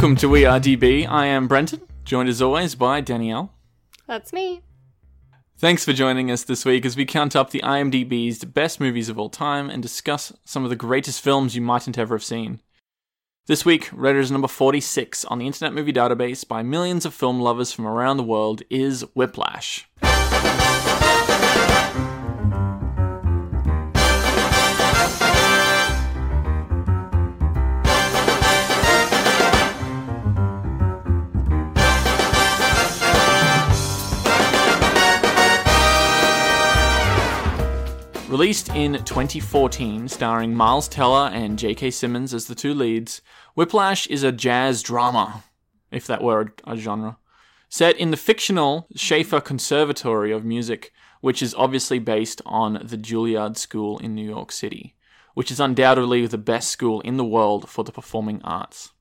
Welcome to We Are DB. I am Brenton, joined as always by Danielle. That's me. Thanks for joining us this week as we count up the IMDb's best movies of all time and discuss some of the greatest films you mightn't ever have seen. This week, as number 46 on the Internet Movie Database by millions of film lovers from around the world is Whiplash. Released in 2014, starring Miles Teller and J.K. Simmons as the two leads, Whiplash is a jazz drama, if that were a genre, set in the fictional Shaffer Conservatory of Music, which is obviously based on the Juilliard School in New York City, which is undoubtedly the best school in the world for the performing arts.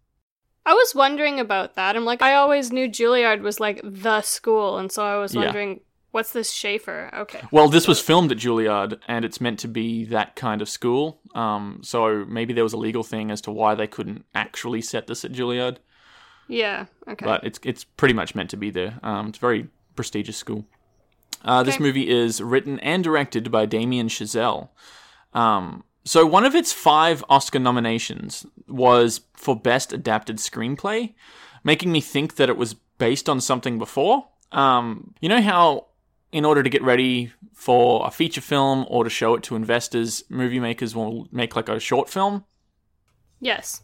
I was wondering about that. I'm like, I always knew Juilliard was like the school, and so I was Yeah. wondering, what's this Shaffer? Okay. Well, this was filmed at Juilliard, and it's meant to be that kind of school. Um, so maybe there was a legal thing as to why they couldn't actually set this at Juilliard. Yeah. Okay. but it's it's pretty much meant to be there. Um, it's a very prestigious school. Uh, This movie is written and directed by Damien Chazelle. Um, so one of its five Oscar nominations was for Best Adapted Screenplay, making me think that it was based on something before. Um, you know how, in order to get ready for a feature film or to show it to investors, movie makers will make like a short film. yes.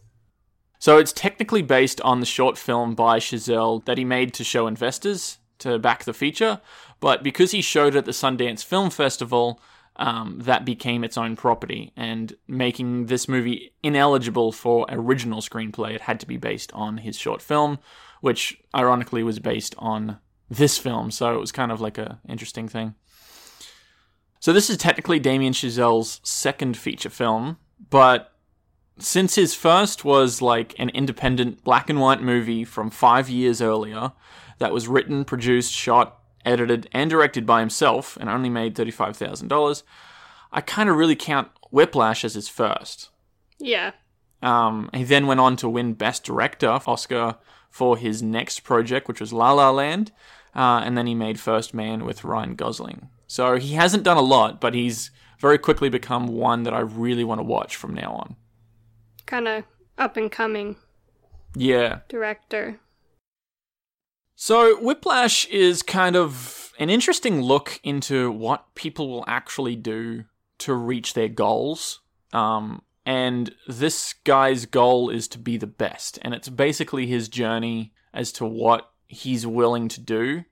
So it's technically based on the short film by Chazelle that he made to show investors to back the feature, but because he showed it at the Sundance Film Festival, um, that became its own property, and making this movie ineligible for original screenplay, it had to be based on his short film, which ironically was based on this film. So it was kind of like a interesting thing. So this is technically Damien Chazelle's second feature film, but since his first was like an independent black and white movie from five years earlier that was written, produced, shot, edited, and directed by himself and only made $35,000, I kind of really count Whiplash as his first. Yeah. Um, he then went on to win Best Director Oscar for his next project, which was La La Land, uh, and then he made First Man with Ryan Gosling. So he hasn't done a lot, but he's very quickly become one that I really want to watch from now on. Kind of up and coming Yeah, director. So, Whiplash is kind of an interesting look into what people will actually do to reach their goals. Um, and this guy's goal is to be the best. And it's basically his journey as to what he's willing to do.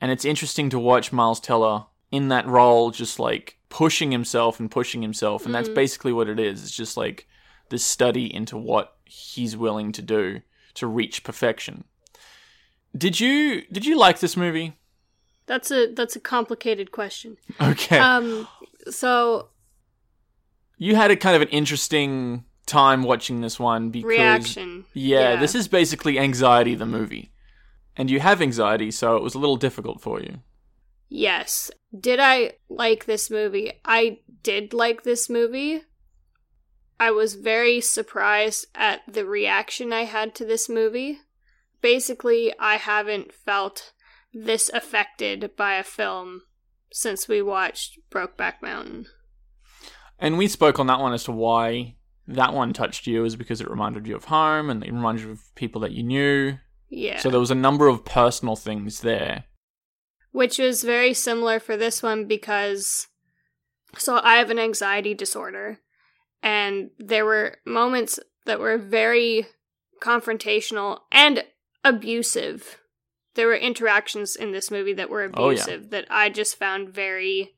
And it's interesting to watch Miles Teller in that role, just like pushing himself and pushing himself. And that's Mhm. basically what it is. It's just like this study into what he's willing to do to reach perfection. Did you did you like this movie? That's a that's a complicated question. Okay. Um. So you had a kind of an interesting time watching this one because reaction. Yeah, this is basically anxiety the movie. And you have anxiety, so it was a little difficult for you. Yes. Did I like this movie? I did like this movie. I was very surprised at the reaction I had to this movie. Basically, I haven't felt this affected by a film since we watched Brokeback Mountain. And we spoke on that one as to why that one touched you is because it reminded you of home and it reminded you of people that you knew. Yeah. So there was a number of personal things there. Which was very similar for this one because so I have an anxiety disorder and there were moments that were very confrontational and abusive. There were interactions in this movie that were Oh, yeah. abusive that I just found very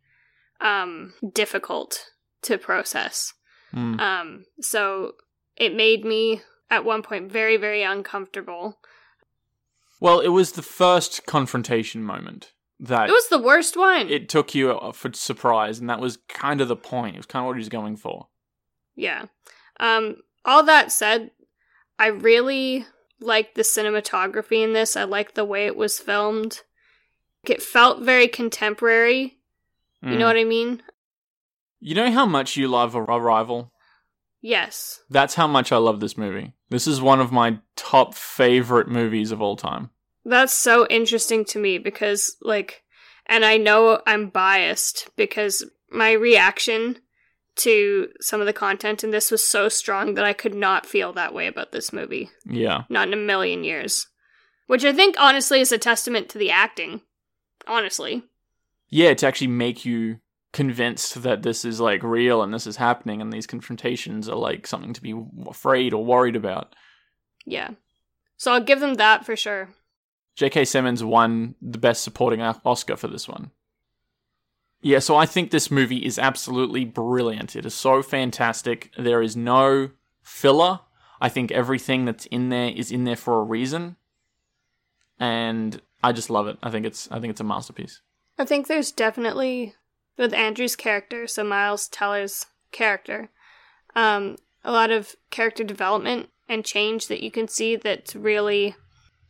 um difficult to process. Mm. Um so it made me at one point very very uncomfortable. Well, it was the first confrontation moment that It was the worst one. it took you for surprise, and that was kind of the point. It was kind of what he was going for. Yeah. Um all that said, I really like the cinematography in this. I like the way it was filmed. It felt very contemporary. You know Mm. what I mean? You know how much you love Ar- Arrival? Yes. That's how much I love this movie. This is one of my top favorite movies of all time. That's so interesting to me because, like, and I know I'm biased because my reaction to some of the content in this was so strong that I could not feel that way about this movie. Yeah. Not in a million years. Which I think, honestly, is a testament to the acting. Honestly. Yeah, to actually make you convinced that this is like real and this is happening and these confrontations are like something to be afraid or worried about. Yeah. So I'll give them that for sure. J.K. Simmons won the Best Supporting Oscar for this one. Yeah, so I think this movie is absolutely brilliant. It is so fantastic. There is no filler. I think everything that's in there is in there for a reason. And I just love it. I think it's I think it's a masterpiece. I think there's definitely with Andrew's character, so Miles Teller's character, um, a lot of character development and change that you can see that's really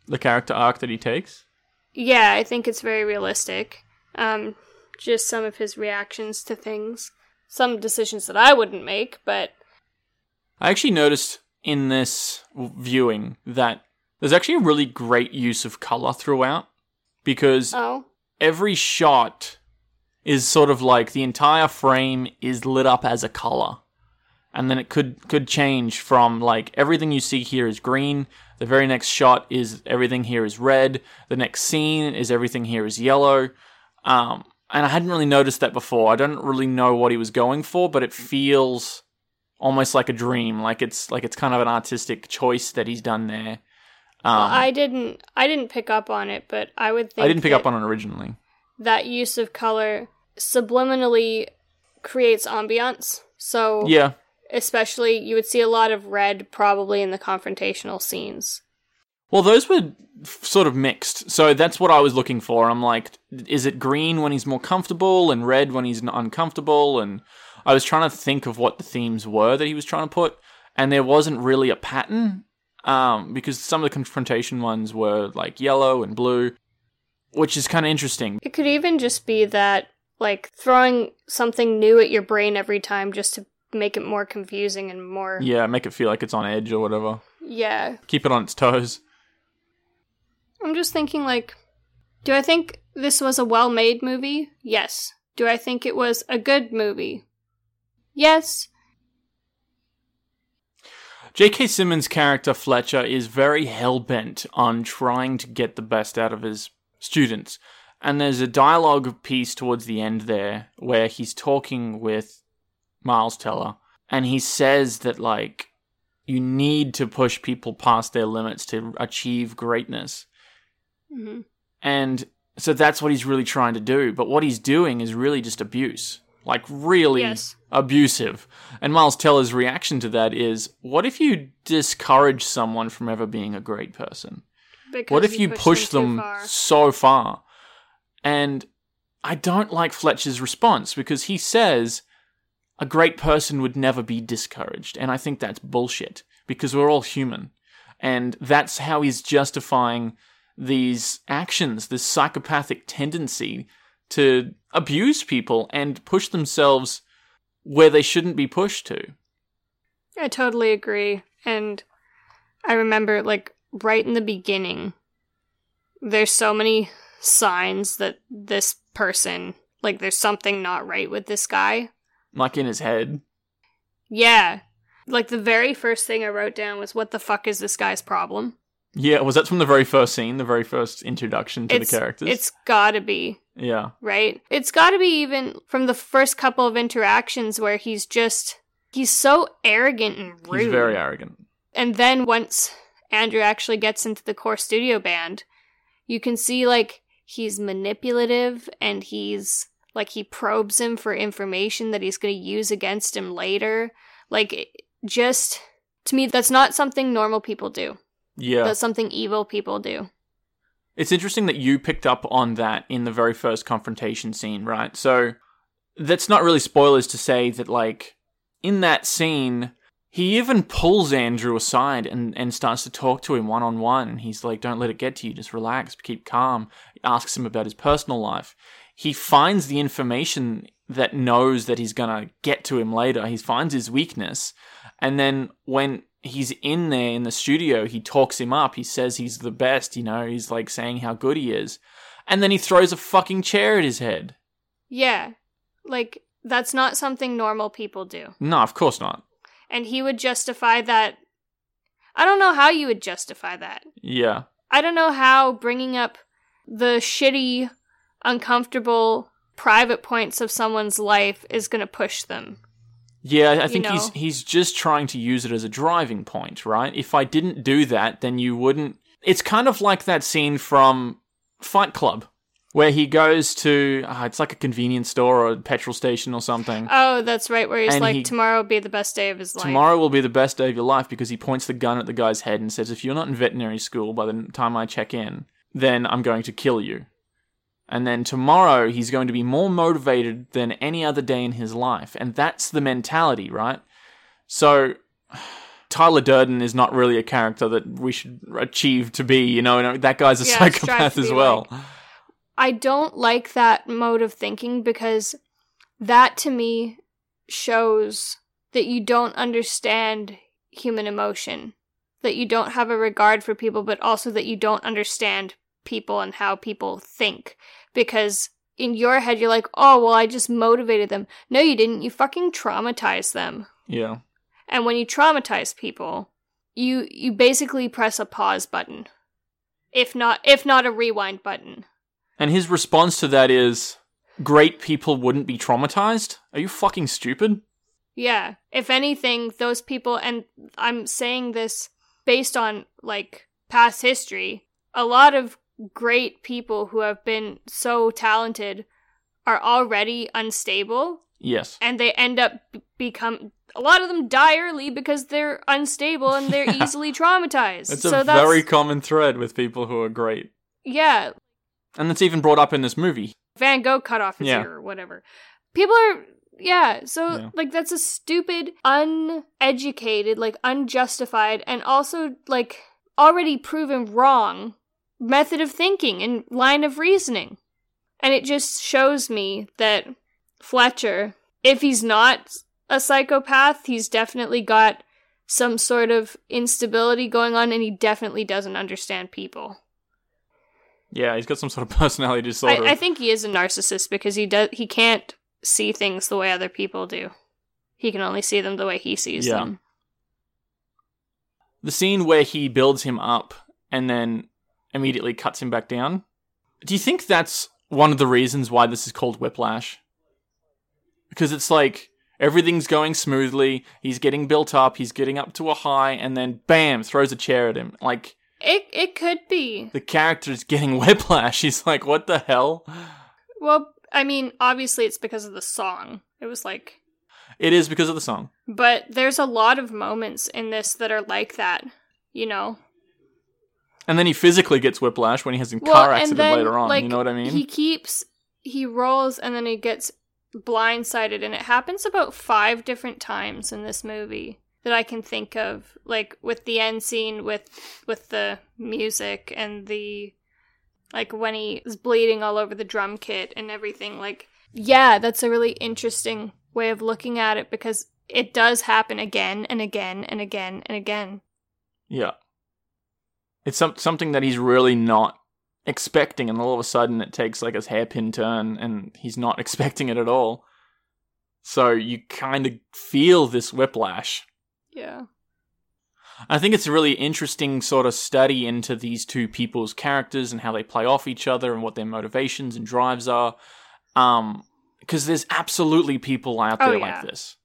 The character arc that he takes. yeah, I think it's very realistic. Um, just some of his reactions to things, some decisions that I wouldn't make, but I actually noticed in this viewing that there's actually a really great use of color throughout because oh, every shot is sort of like the entire frame is lit up as a color. And then it could could change from like everything you see here is green, the very next shot is everything here is red, the next scene is everything here is yellow. Um, and I hadn't really noticed that before. I don't really know what he was going for, but it feels almost like a dream, like it's like it's kind of an artistic choice that he's done there. Um, well, I didn't, I didn't pick up on it, but I would think I didn't pick up on it originally. that use of color subliminally creates ambiance. So Yeah, especially you would see a lot of red probably in the confrontational scenes. Well, those were sort of mixed. So that's what I was looking for. I'm like, is it green when he's more comfortable and red when he's uncomfortable? And I was trying to think of what the themes were that he was trying to put, and there wasn't really a pattern um, because some of the confrontation ones were like yellow and blue, which is kind of interesting. It could even just be that like throwing something new at your brain every time just to make it more confusing and more Yeah, make it feel like it's on edge or whatever. yeah. Keep it on its toes. I'm just thinking like do I think this was a well-made movie? Yes. Do I think it was a good movie? Yes. J.K. Simmons' character Fletcher is very hell bent on trying to get the best out of his students. And there's a dialogue piece towards the end there where he's talking with Miles Teller and he says that, like, you need to push people past their limits to achieve greatness. hmm And so that's what he's really trying to do. But what he's doing is really just abuse. Like, really Yes. abusive. And Miles Teller's reaction to that is what if you discourage someone from ever being a great person? Because What if you push too them far. so far? And I don't like Fletcher's response because he says a great person would never be discouraged. And I think that's bullshit because we're all human. And that's how he's justifying these actions, this psychopathic tendency to abuse people and push themselves where they shouldn't be pushed to. I totally agree. And I remember, like, right in the beginning, there's so many signs that this person, like, there's something not right with this guy. Like in his head. Yeah. Like, the very first thing I wrote down was, what the fuck is this guy's problem? Yeah, was that from the very first scene, the very first introduction to it's, the characters? It's gotta be, yeah. right? It's gotta be even from the first couple of interactions where he's just, he's so arrogant and rude. He's very arrogant. and then once Andrew actually gets into the core studio band, you can see like he's manipulative and he's like he probes him for information that he's going to use against him later. Like just to me that's not something normal people do. Yeah. That's something evil people do. It's interesting that you picked up on that in the very first confrontation scene, right? So that's not really spoilers to say that like in that scene he even pulls Andrew aside and, and starts to talk to him one on one and he's like, Don't let it get to you, just relax, keep calm. He asks him about his personal life. He finds the information that knows that he's gonna get to him later. He finds his weakness, and then when he's in there in the studio, he talks him up. He says he's the best. You know, he's like saying how good he is, and then he throws a fucking chair at his head. Yeah. Like, that's not something normal people do. No, of course not. And he would justify that. I don't know how you would justify that. Yeah, I don't know how bringing up the shitty, uncomfortable, private points of someone's life is going to push them. yeah. I think he's know. he's just trying to use it as a driving point, right? If I didn't do that, then you wouldn't. It's kind of like that scene from Fight Club. Where he goes to, ah, it's like a convenience store or a petrol station or something. Oh, that's right, where he's And like, he- tomorrow will be the best day of his life. Tomorrow will be the best day of your life because he points the gun at the guy's head and says, If you're not in veterinary school by the time I check in, then I'm going to kill you. And then tomorrow he's going to be more motivated than any other day in his life. And that's the mentality, right? So Tyler Durden is not really a character that we should achieve to be, you know, that guy's a Yeah, psychopath as well. I don't like that mode of thinking because that to me shows that you don't understand human emotion, that you don't have a regard for people, but also that you don't understand people and how people think. Because in your head, you're like, oh, well, I just motivated them. No, you didn't. You fucking traumatized them. Yeah. And when you traumatize people, you you basically press a pause button. If not if not a rewind button. And his response to that is, Great people wouldn't be traumatized? Are you fucking stupid? Yeah. If anything, those people, and I'm saying this based on like past history, a lot of great people who have been so talented are already unstable Yes. and they end up become a lot of them die early because they're unstable and they're easily traumatized. It's so a that's very common thread with people who are great. yeah, And that's even brought up in this movie. Van Gogh cut off his Yeah. ear or whatever. People are yeah, so Yeah. like that's a stupid, uneducated, like unjustified, and also like already proven wrong method of thinking and line of reasoning. And it just shows me that Fletcher, if he's not a psychopath, he's definitely got some sort of instability going on and he definitely doesn't understand people. Yeah, he's got some sort of personality disorder. I, I think he is a narcissist because he does he can't see things the way other people do. He can only see them the way he sees Yeah. them. the scene where he builds him up and then immediately cuts him back down. Do you think that's one of the reasons why this is called Whiplash? Because it's like everything's going smoothly, he's getting built up, he's getting up to a high, and then bam, throws a chair at him. Like It it could be. the character's getting whiplash. He's like, what the hell? Well, I mean, obviously it's because of the song. It was like It is because of the song. but there's a lot of moments in this that are like that, you know. And then he physically gets whiplash when he has a Well, car accident then, later on. like, you know what I mean? He keeps he rolls and then he gets blindsided and it happens about 5 different times in this movie that I can think of like with the end scene with with the music and the like when he is bleeding all over the drum kit and everything like yeah, that's a really interesting way of looking at it because it does happen again and again and again and again. Yeah. It's some, something that he's really not expecting, and all of a sudden it takes like a hairpin turn, and he's not expecting it at all. So you kind of feel this whiplash. Yeah. I think it's a really interesting sort of study into these two people's characters and how they play off each other and what their motivations and drives are. Um, because there's absolutely people out Oh, there yeah. like this.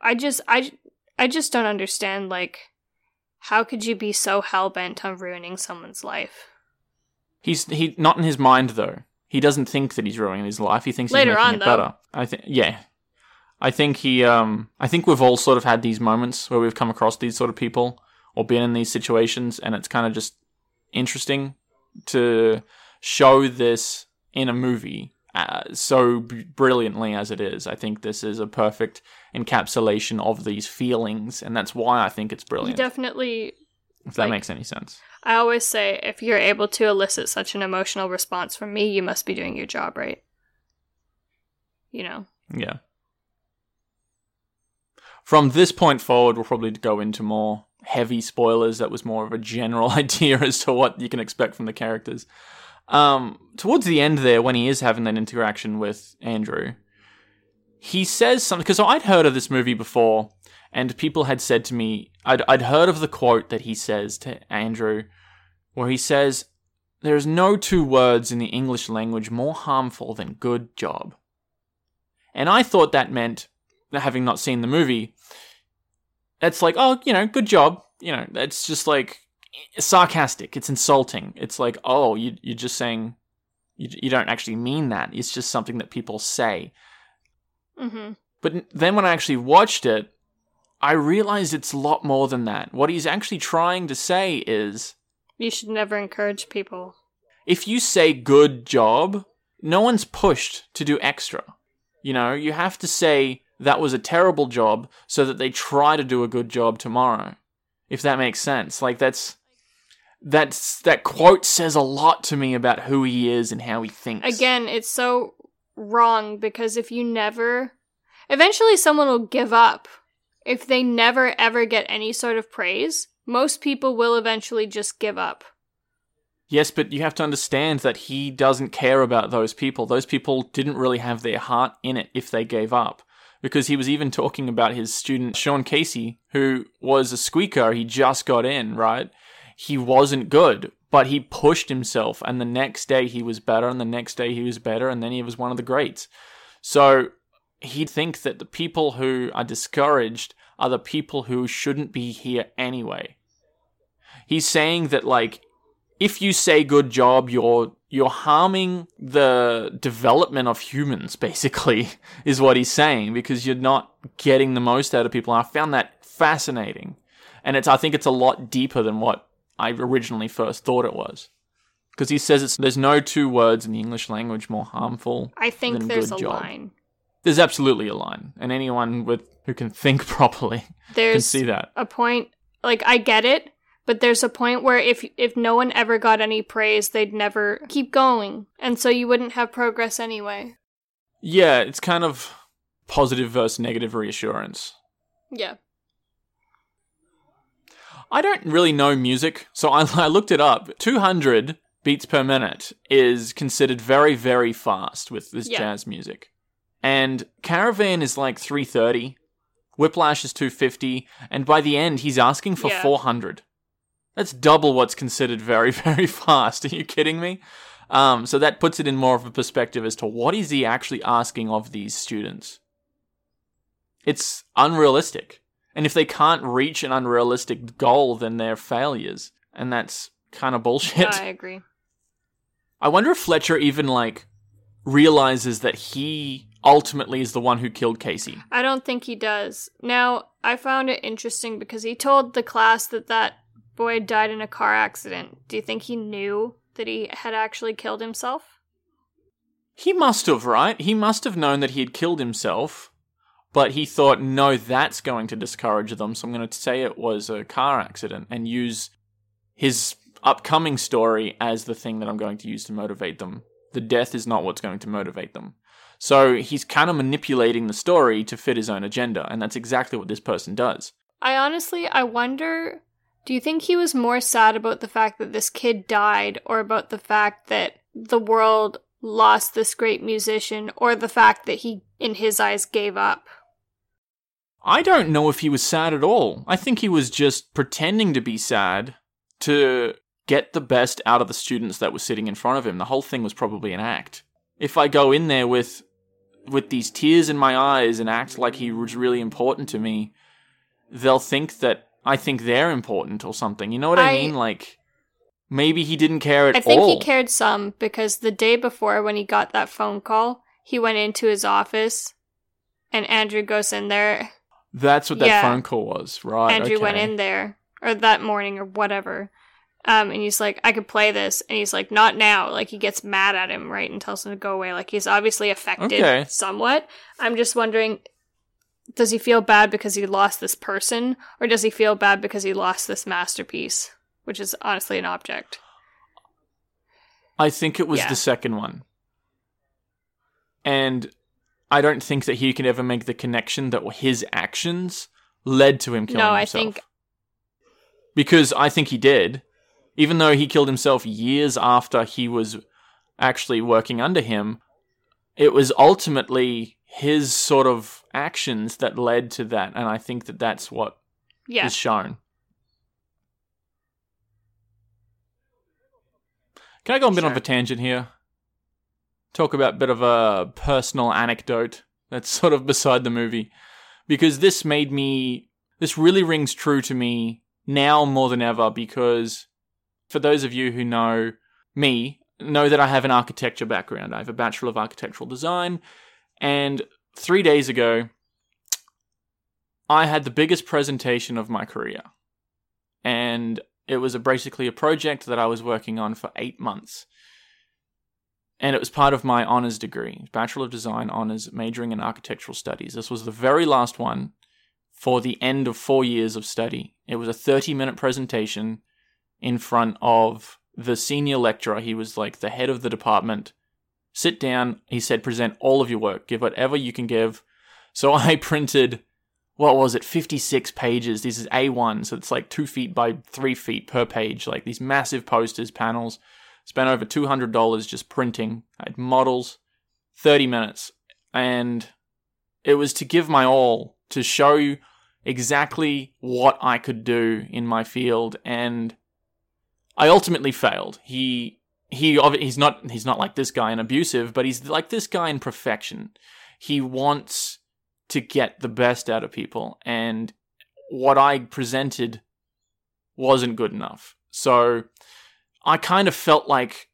I just I I just don't understand like how could you be so hell bent on ruining someone's life? He's he not in his mind though. He doesn't think that he's ruining his life. He thinks Later he's making on, it though. better. I think yeah. I think he um I think we've all sort of had these moments where we've come across these sort of people or been in these situations and it's kind of just interesting to show this in a movie uh, so b- brilliantly as it is. I think this is a perfect encapsulation of these feelings and that's why I think it's You brilliant. definitely if that like- makes any sense. I always say if you're able to elicit such an emotional response from me, you must be doing your job right. you know. Yeah. From this point forward, we'll probably go into more heavy spoilers. That was more of a general idea as to what you can expect from the characters. Um, towards the end there, when he is having that interaction with Andrew, he says something because I'd heard of this movie before, and people had said to me, I'd, I'd heard of the quote that he says to Andrew, where he says, There is no two words in the English language more harmful than good job. And I thought that meant, having not seen the movie, it's like, oh, you know, good job. You know, it's just like sarcastic. It's insulting. It's like, oh, you, you're just saying, you, you don't actually mean that. It's just something that people say. Mm-hmm. But then when I actually watched it, I realized it's a lot more than that. What he's actually trying to say is You should never encourage people. if you say good job, no one's pushed to do extra. You know, you have to say that was a terrible job so that they try to do a good job tomorrow. If that makes sense. Like that's that's that quote says a lot to me about who he is and how he thinks. Again, it's so wrong because if you never. Eventually, someone will give up. If they never ever get any sort of praise, most people will eventually just give up. Yes, but you have to understand that he doesn't care about those people. Those people didn't really have their heart in it if they gave up. Because he was even talking about his student, Sean Casey, who was a squeaker. He just got in, right? He wasn't good, but he pushed himself. And the next day he was better, and the next day he was better, and then he was one of the greats. So he'd think that the people who are discouraged are the people who shouldn't be here anyway. He's saying that, like, if you say good job, you're you're harming the development of humans, basically, is what he's saying, because you're not getting the most out of people. And I found that fascinating. And it's I think it's a lot deeper than what I originally first thought it was. Because he says it's there's no two words in the English language more harmful. I think than there's good a job. line. There's absolutely a line. And anyone with who can think properly can see that. a point like I get it, but there's a point where if if no one ever got any praise, they'd never keep going. And so you wouldn't have progress anyway. Yeah, it's kind of positive versus negative reassurance. Yeah. I don't really know music, so I, I looked it up. 200 beats per minute is considered very, very fast with this Yeah. jazz music. And Caravan is like 330, Whiplash is 250, and by the end, he's asking for Yeah. 400. That's double what's considered very, very fast. Are you kidding me? Um, so that puts it in more of a perspective as to what is he actually asking of these students. It's unrealistic. And if they can't reach an unrealistic goal, then they're failures. And that's kind of bullshit. I agree. I wonder if Fletcher even, like, realizes that he ultimately is the one who killed Casey. I don't think he does. Now, I found it interesting because he told the class that that boy died in a car accident. Do you think he knew that he had actually killed himself? He must have, right? He must have known that he had killed himself, but he thought, no, that's going to discourage them, so I'm going to say it was a car accident and use his upcoming story as the thing that I'm going to use to motivate them. The death is not what's going to motivate them. So he's kind of manipulating the story to fit his own agenda, and that's exactly what this person does. I honestly, I wonder. Do you think he was more sad about the fact that this kid died, or about the fact that the world lost this great musician, or the fact that he, in his eyes, gave up? I don't know if he was sad at all. I think he was just pretending to be sad to get the best out of the students that were sitting in front of him. The whole thing was probably an act. If I go in there with with these tears in my eyes and act like he was really important to me, they'll think that I think they're important or something. You know what I, I- mean? Like maybe he didn't care at all. I think all. he cared some because the day before when he got that phone call, he went into his office and Andrew goes in there. That's what that Yeah. phone call was, right? Andrew went in there, or that morning, or whatever. Um, and he's like, I could play this. And he's like, not now. Like, he gets mad at him, right? And tells him to go away. Like, he's obviously affected Okay. somewhat. I'm just wondering does he feel bad because he lost this person, or does he feel bad because he lost this masterpiece, which is honestly an object? I think it was Yeah. the second one. And I don't think that he can ever make the connection that his actions led to him killing no, I think because I think he did, even though he killed himself years after he was actually working under him. It was ultimately his sort of actions that led to that, and I think that that's what is yeah. shown. Can I go a bit of a tangent here? Talk about a bit of a personal anecdote that's sort of beside the movie. Because this made me. This really rings true to me now more than ever because for those of you who know me, know that I have an architecture background. I have a Bachelor of Architectural Design. And three days ago, I had the biggest presentation of my career. And it was a, basically a project that I was working on for eight months. And it was part of my honors degree, Bachelor of Design honors, majoring in architectural studies. This was the very last one for the end of four years of study. It was a 30 minute presentation in front of the senior lecturer. He was like the head of the department. Sit down. He said, present all of your work. Give whatever you can give. So I printed, what was it, 56 pages. This is A1, so it's like two feet by three feet per page. Like these massive posters, panels. Spent over $200 just printing. I had models, 30 minutes. And it was to give my all to show you exactly what I could do in my field. And I ultimately failed. He he he's not he's not like this guy and abusive, but he's like this guy in perfection. He wants to get the best out of people, and what I presented wasn't good enough. So I kind of felt like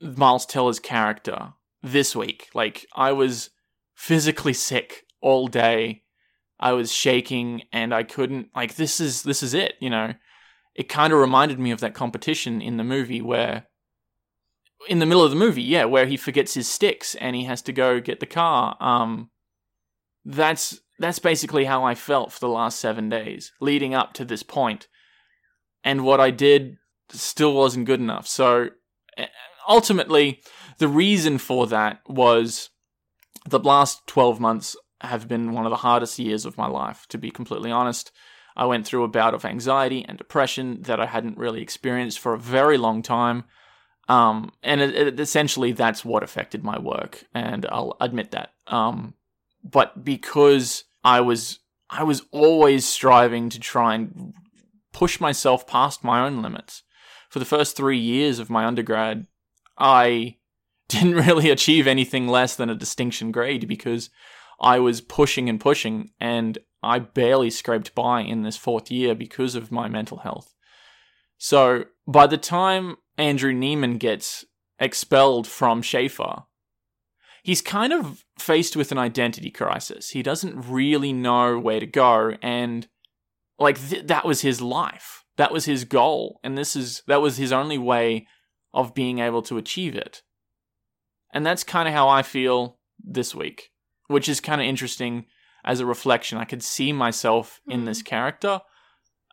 Miles Teller's character this week. Like I was physically sick all day. I was shaking and I couldn't like this is this is it, you know. It kind of reminded me of that competition in the movie where in the middle of the movie, yeah, where he forgets his sticks and he has to go get the car. Um that's that's basically how I felt for the last 7 days leading up to this point. And what I did still wasn't good enough. So eh, ultimately, the reason for that was the last 12 months have been one of the hardest years of my life, to be completely honest. I went through a bout of anxiety and depression that I hadn't really experienced for a very long time. Um, and it, it, essentially, that's what affected my work, and I'll admit that. Um, but because I was, I was always striving to try and push myself past my own limits. For the first three years of my undergrad, I didn't really achieve anything less than a distinction grade because I was pushing and pushing, and I barely scraped by in this fourth year because of my mental health. So by the time Andrew Neiman gets expelled from Shaffer, he's kind of faced with an identity crisis. He doesn't really know where to go, and like th- that was his life. That was his goal, and this is that was his only way of being able to achieve it. And that's kind of how I feel this week, which is kind of interesting as a reflection. I could see myself in this character.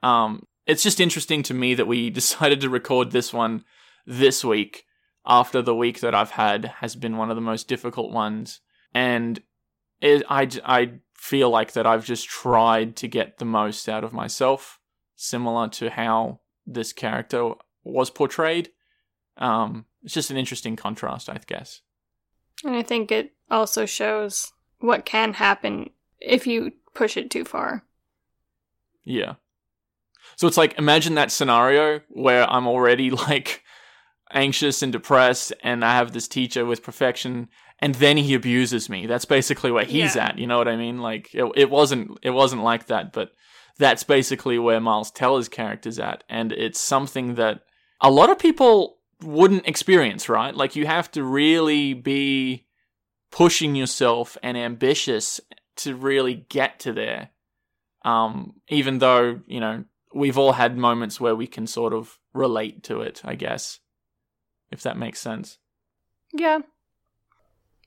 Um, it's just interesting to me that we decided to record this one this week after the week that I've had has been one of the most difficult ones. And it, I, I feel like that I've just tried to get the most out of myself, similar to how this character was portrayed. Um, it's just an interesting contrast, I guess. And I think it also shows what can happen if you push it too far. Yeah. So it's like imagine that scenario where I'm already like anxious and depressed and I have this teacher with perfection and then he abuses me. That's basically where he's Yeah. at, you know what I mean? Like it, it wasn't it wasn't like that, but that's basically where Miles Teller's character's at and it's something that a lot of people wouldn't experience, right? Like you have to really be pushing yourself and ambitious to really get to there. Um, even though, you know, we've all had moments where we can sort of relate to it, I guess. If that makes sense. Yeah.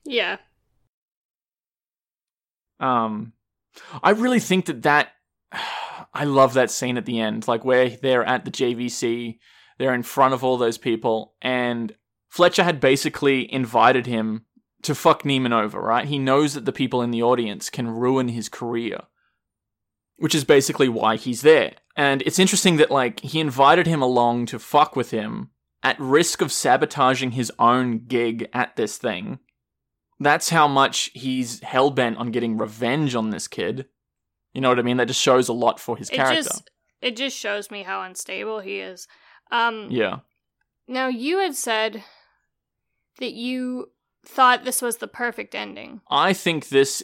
Yeah. Um, I really think that that I love that scene at the end, like where they're at the JVC, they're in front of all those people, and Fletcher had basically invited him to fuck Neiman over, right? He knows that the people in the audience can ruin his career, which is basically why he's there. And it's interesting that, like, he invited him along to fuck with him at risk of sabotaging his own gig at this thing. That's how much he's hell bent on getting revenge on this kid. You know what I mean? That just shows a lot for his It character. just it just shows me how unstable he is. Um Yeah. now you had said that you thought this was the perfect ending. I think this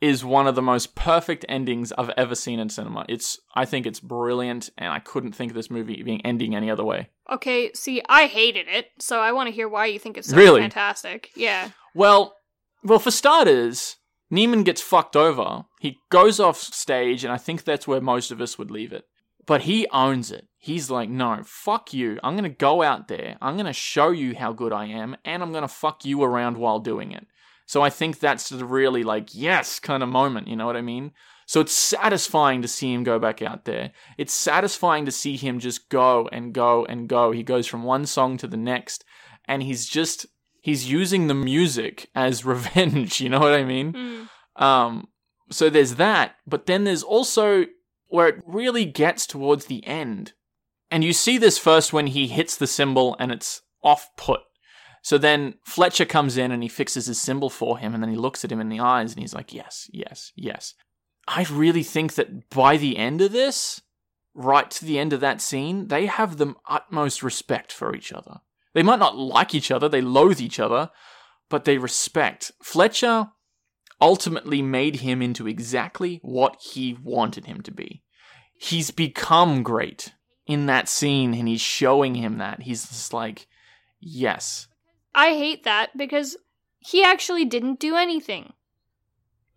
is one of the most perfect endings I've ever seen in cinema. It's I think it's brilliant and I couldn't think of this movie being ending any other way. Okay, see, I hated it, so I want to hear why you think it's so Really? fantastic. Yeah. Well, well for starters, Neiman gets fucked over. He goes off stage and I think that's where most of us would leave it. But he owns it. He's like, "No, fuck you. I'm going to go out there. I'm going to show you how good I am and I'm going to fuck you around while doing it." So I think that's the really like yes kind of moment, you know what I mean? So it's satisfying to see him go back out there. It's satisfying to see him just go and go and go. He goes from one song to the next and he's just he's using the music as revenge, you know what I mean? Mm. Um so there's that, but then there's also where it really gets towards the end. And you see this first when he hits the cymbal and it's off put. So then Fletcher comes in and he fixes his cymbal for him and then he looks at him in the eyes and he's like, "Yes, yes, yes." I really think that by the end of this, right to the end of that scene, they have the utmost respect for each other. They might not like each other, they loathe each other, but they respect. Fletcher ultimately made him into exactly what he wanted him to be. He's become great in that scene and he's showing him that. He's just like, yes. I hate that because he actually didn't do anything.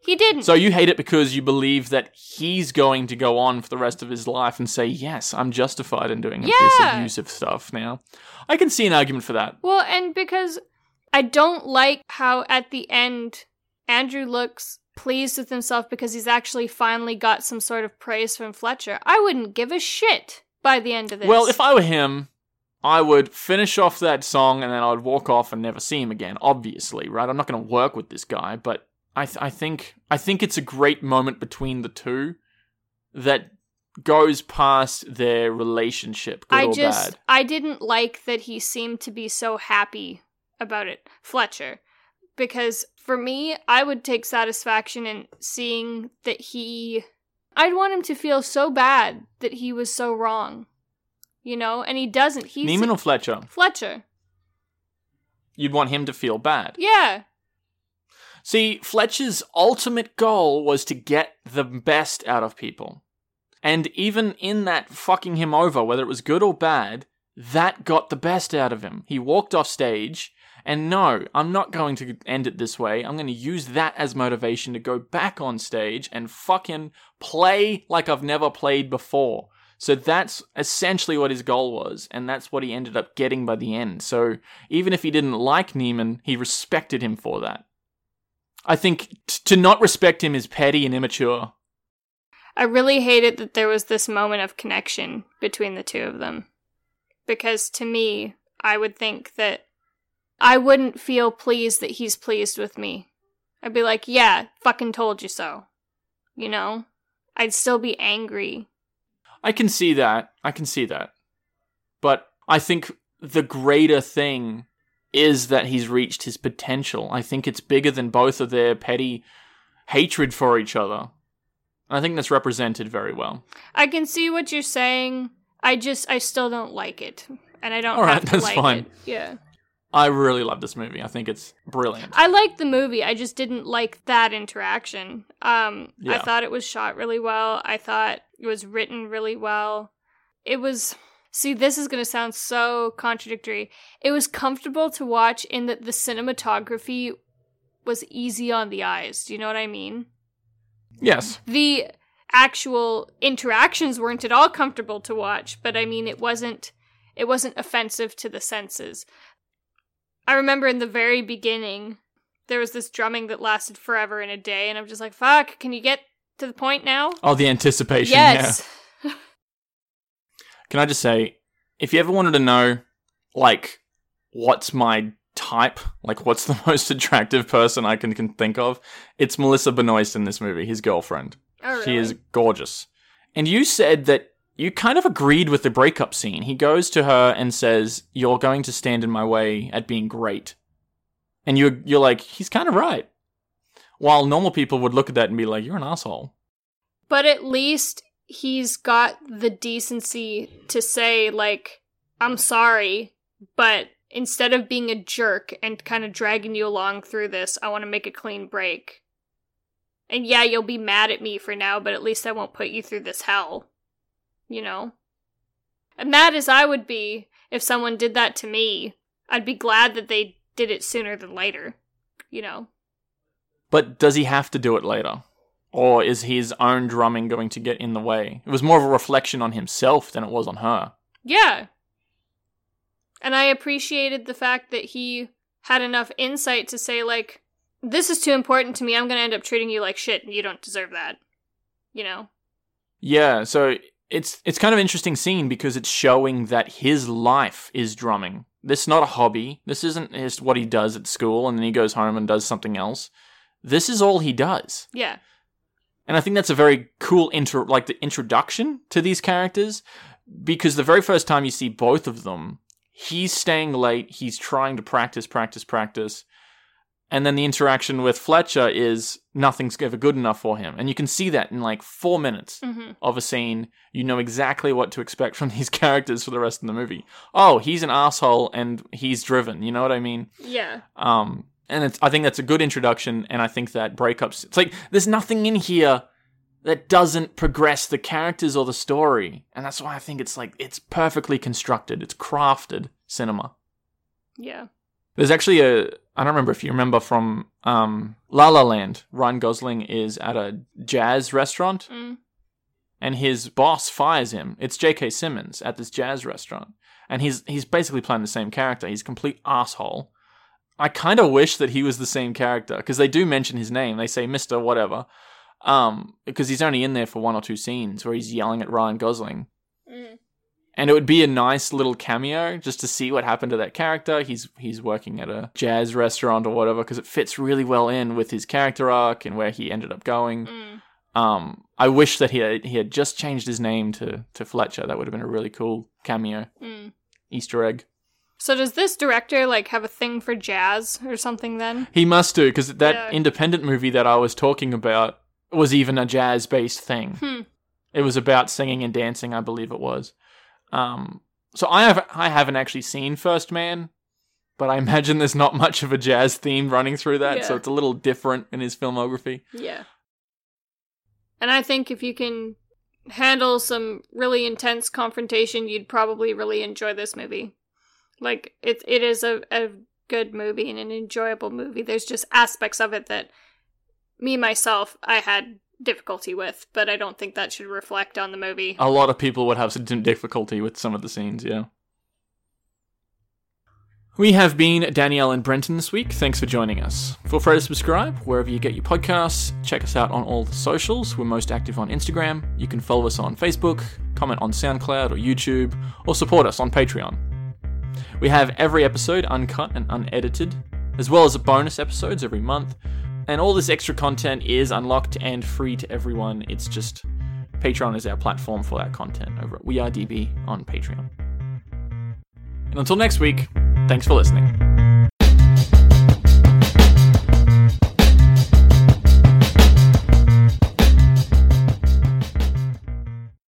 He didn't. So you hate it because you believe that he's going to go on for the rest of his life and say, yes, I'm justified in doing this abusive stuff now. I can see an argument for that. well, and because I don't like how at the end Andrew looks pleased with himself because he's actually finally got some sort of praise from Fletcher. I wouldn't give a shit by the end of this. Well, if I were him, I would finish off that song and then I'd walk off and never see him again. Obviously, right? I'm not going to work with this guy, but I th- I think I think it's a great moment between the two that goes past their relationship, good I or just bad. I didn't like that he seemed to be so happy about it, Fletcher. Because for me, I would take satisfaction in seeing that he I'd want him to feel so bad that he was so wrong. You know, and he doesn't. He's Neiman or Fletcher? Fletcher. You'd want him to feel bad. Yeah. See, Fletcher's ultimate goal was to get the best out of people. And even in that fucking him over, whether it was good or bad, that got the best out of him. He walked off stage, and no, I'm not going to end it this way. I'm going to use that as motivation to go back on stage and fucking play like I've never played before. So that's essentially what his goal was, and that's what he ended up getting by the end. So even if he didn't like Neiman, he respected him for that. I think t- to not respect him is petty and immature. I really hated that there was this moment of connection between the two of them. Because to me, I would think that I wouldn't feel pleased that he's pleased with me. I'd be like, yeah, fucking told you so. You know? I'd still be angry. I can see that. I can see that. But I think the greater thing is that he's reached his potential. I think it's bigger than both of their petty hatred for each other. I think that's represented very well. I can see what you're saying. I just, I still don't like it. And I don't All right, that's like fine. it. Yeah. I really love this movie. I think it's brilliant. I liked the movie. I just didn't like that interaction. Um, I thought it was shot really well. I thought it was written really well. It was. See, this is going to sound so contradictory. It was comfortable to watch in that the cinematography was easy on the eyes. Do you know what I mean? Yes. The actual interactions weren't at all comfortable to watch, but I mean, it wasn't. It wasn't offensive to the senses. I remember in the very beginning, there was this drumming that lasted forever in a day, and I'm just like, fuck, can you get to the point now? Oh, the anticipation. yes. Yeah. Can I just say, if you ever wanted to know, like, what's my type, like what's the most attractive person I can, can think of, it's Melissa Benoist in this movie, his girlfriend. Oh, really? She is gorgeous. And you said that you kind of agreed with the breakup scene. He goes to her and says, "You're going to stand in my way at being great," and you're you're like, he's kind of right. While normal people would look at that and be like, "You're an asshole." But at least he's got the decency to say, like, I'm sorry, but instead of being a jerk and kind of dragging you along through this, I want to make a clean break. And yeah, you'll be mad at me for now, but at least I won't put you through this hell. You know? And mad as I would be if someone did that to me, I'd be glad that they did it sooner than later. You know? But does he have to do it later? Or is his own drumming going to get in the way? It was more of a reflection on himself than it was on her. Yeah. And I appreciated the fact that he had enough insight to say, like, this is too important to me. I'm going to end up treating you like shit and you don't deserve that. You know? Yeah, so it's it's kind of interesting scene because it's showing that his life is drumming. This is not a hobby. This isn't just what he does at school and then he goes home and does something else. This is all he does. Yeah. And I think that's a very cool intro like the introduction to these characters because the very first time you see both of them, he's staying late, he's trying to practice, practice, practice. And then the interaction with Fletcher is nothing's ever good enough for him. And you can see that in like four minutes hmm of a scene. You know exactly what to expect from these characters for the rest of the movie. Oh, he's an asshole and he's driven. You know what I mean? Yeah. Um, and it's, I think that's a good introduction. And I think that breakups, it's like there's nothing in here that doesn't progress the characters or the story. And that's why I think it's like, it's perfectly constructed. It's crafted cinema. Yeah. There's actually a, I don't remember if you remember from um, La La Land, Ryan Gosling is at a jazz restaurant Mm. and his boss fires him. It's J.K. Simmons at this jazz restaurant, and he's he's basically playing the same character. He's a complete asshole. I kind of wish that he was the same character because they do mention his name. They say Mister whatever, um, because he's only in there for one or two scenes where he's yelling at Ryan Gosling. Mm. And it would be a nice little cameo just to see what happened to that character. He's he's working at a jazz restaurant or whatever because it fits really well in with his character arc and where he ended up going. Mm. Um, I wish that he had, he had just changed his name to to Fletcher. That would have been a really cool cameo Mm. Easter egg. So does this director like have a thing for jazz or something then? He must do because that Yeah. independent movie that I was talking about was even a jazz based thing. Hmm. It was about singing and dancing, I believe it was. Um, so I have I haven't actually seen First Man, but I imagine there's not much of a jazz theme running through that, so it's a little different in his filmography. Yeah. And I think if you can handle some really intense confrontation, you'd probably really enjoy this movie. Like it it is a, a good movie and an enjoyable movie. There's just aspects of it that me myself I had difficulty with, but I don't think that should reflect on the movie. A lot of people would have some difficulty with some of the scenes, yeah. We have been Danielle and Brenton this week. Thanks for joining us. Feel free to subscribe wherever you get your podcasts. Check us out on all the socials. We're most active on Instagram. You can follow us on Facebook, comment on SoundCloud or YouTube, or support us on Patreon. We have every episode uncut and unedited, as well as bonus episodes every month. And all this extra content is unlocked and free to everyone. It's just Patreon is our platform for that content over at We Are DB on Patreon. And until next week, thanks for listening.